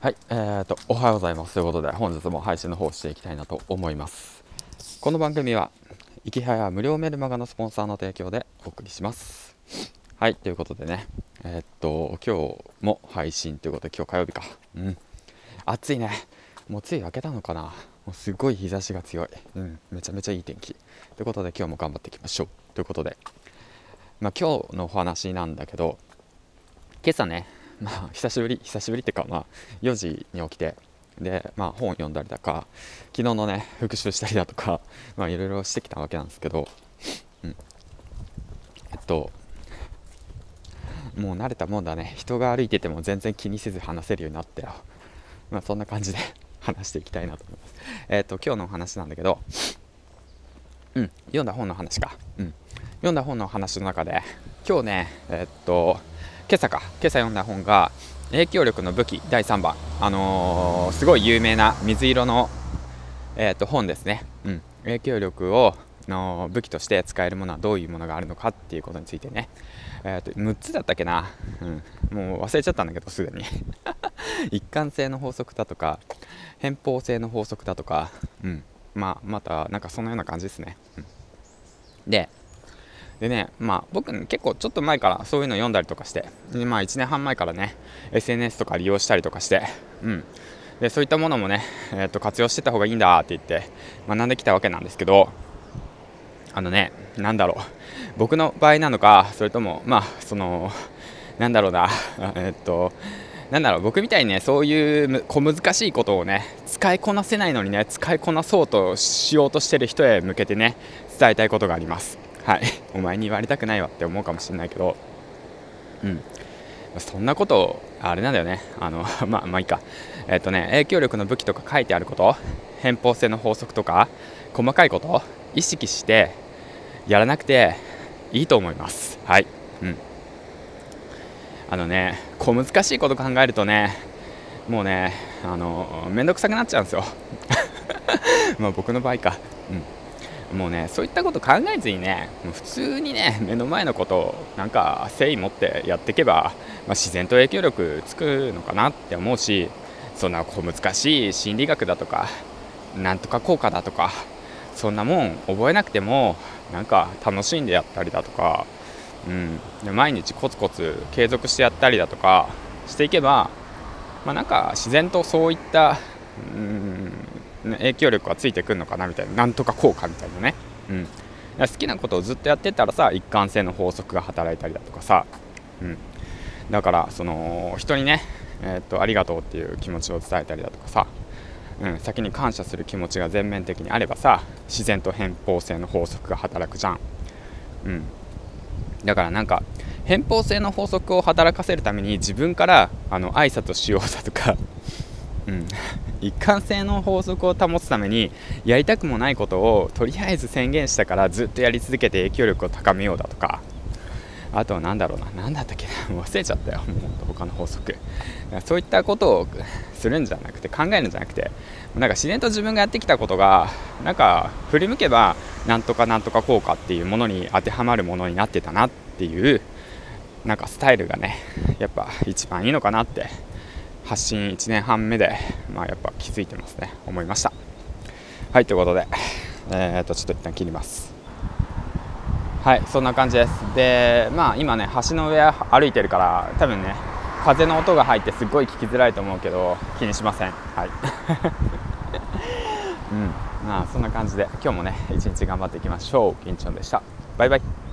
はい、えーと、おはようございます。ということで、本日も配信の方していきたいなと思います。この番組は、いきはや無料メルマガのスポンサーの提供でお送りします。はい、ということでね、えー、っと、今日も配信ということで、今日火曜日か。うん。暑いね。もうつい明けたのかな。もうすごい日差しが強い。うん、めちゃめちゃいい天気。ということで、今日も頑張っていきましょう。ということで、まあ、今日のお話なんだけど、今朝ね、まあ、久しぶり久しぶりっていうか、まあ、4時に起きてで、まあ、本読んだりだか昨日のね復習したりだとか、まあ、いろいろしてきたわけなんですけど、うん、えっともう慣れたもんだね。人が歩いてても全然気にせず話せるようになったよ。まあそんな感じで 話していきたいなと思います。えっと今日のお話なんだけどうん。読んだ本の話か。うん。読んだ本の話の中で今日ねえっと今朝か。今朝読んだ本が影響力の武器第3番。あのー、すごい有名な水色の、えー、と本ですね、うん、影響力をの武器として使えるものはどういうものがあるのかっていうことについてね、えー、と6つだったっけな、うん、もう忘れちゃったんだけどすでに。一貫性の法則だとか偏方性の法則だとか、うん、まあまたなんかそのような感じですね、うん、ででね、まあ僕結構ちょっと前からそういうの読んだりとかして、でまあ1年半前からね、SNS とか利用したりとかして、うん。で、そういったものもね、えー、と活用してた方がいいんだって言って学んできたわけなんですけど、あのね、なんだろう、僕の場合なのか、それとも、まあ、その、なんだろうな、えっと、なんだろう僕みたいにねそういう小難しいことをね使いこなせないのにね使いこなそうとしようとしてる人へ向けてね伝えたいことがありますはい。お前に言われたくないわって思うかもしれないけど。うん。そんなことあれなんだよね。あの まあまあいいか。えっ、とね影響力の武器とか書いてあること。偏方性の法則とか。細かいこと。意識してやらなくていいと思います。はい。うん。あのね小難しいこと考えるとねもうねあの面倒くさくなっちゃうんですよ。まあ僕の場合か。うん。もうねそういったこと考えずにねもう普通にね目の前のことをなんか誠意持ってやっていけば、まあ、自然と影響力つくのかなって思うしそんな小難しい心理学だとかなんとか効果だとかそんなもん覚えなくてもなんか楽しんでやったりだとか、うん、で毎日コツコツ継続してやったりだとかしていけば、まあ、なんか自然とそういった、うん影響力がついてくるのかなみたいななんとか効果みたいなね、うん、好きなことをずっとやってたらさ一貫性の法則が働いたりだとかさ、うん、だからその人にね、えー、っとありがとうっていう気持ちを伝えたりだとかさ、うん、先に感謝する気持ちが全面的にあればさ自然と偏方性の法則が働くじゃん、うん、だからなんか偏方性の法則を働かせるために自分からあの挨拶しようだとか。うん、一貫性の法則を保つためにやりたくもないことをとりあえず宣言したからずっとやり続けて影響力を高めようだとか。あとは何だろうな。何だったっけな。忘れちゃったよ。もう他の法則。そういったことをするんじゃなくて考えるんじゃなくて。なんか自然と自分がやってきたことがなんか振り向けばなんとかなんとか効果っていうものに当てはまるものになってたなっていうなんかスタイルがねやっぱ一番いいのかなって発信1年半目で、まあ、やっぱ気づいてますね。思いました。はいということでえー、っとちょっと一旦切ります。はいそんな感じです。でまあ今ね橋の上歩いてるから多分ね風の音が入ってすっごい聞きづらいと思うけど気にしません。はい。うんまあそんな感じで今日もね一日頑張っていきましょう。金ちゃんでした。バイバイ。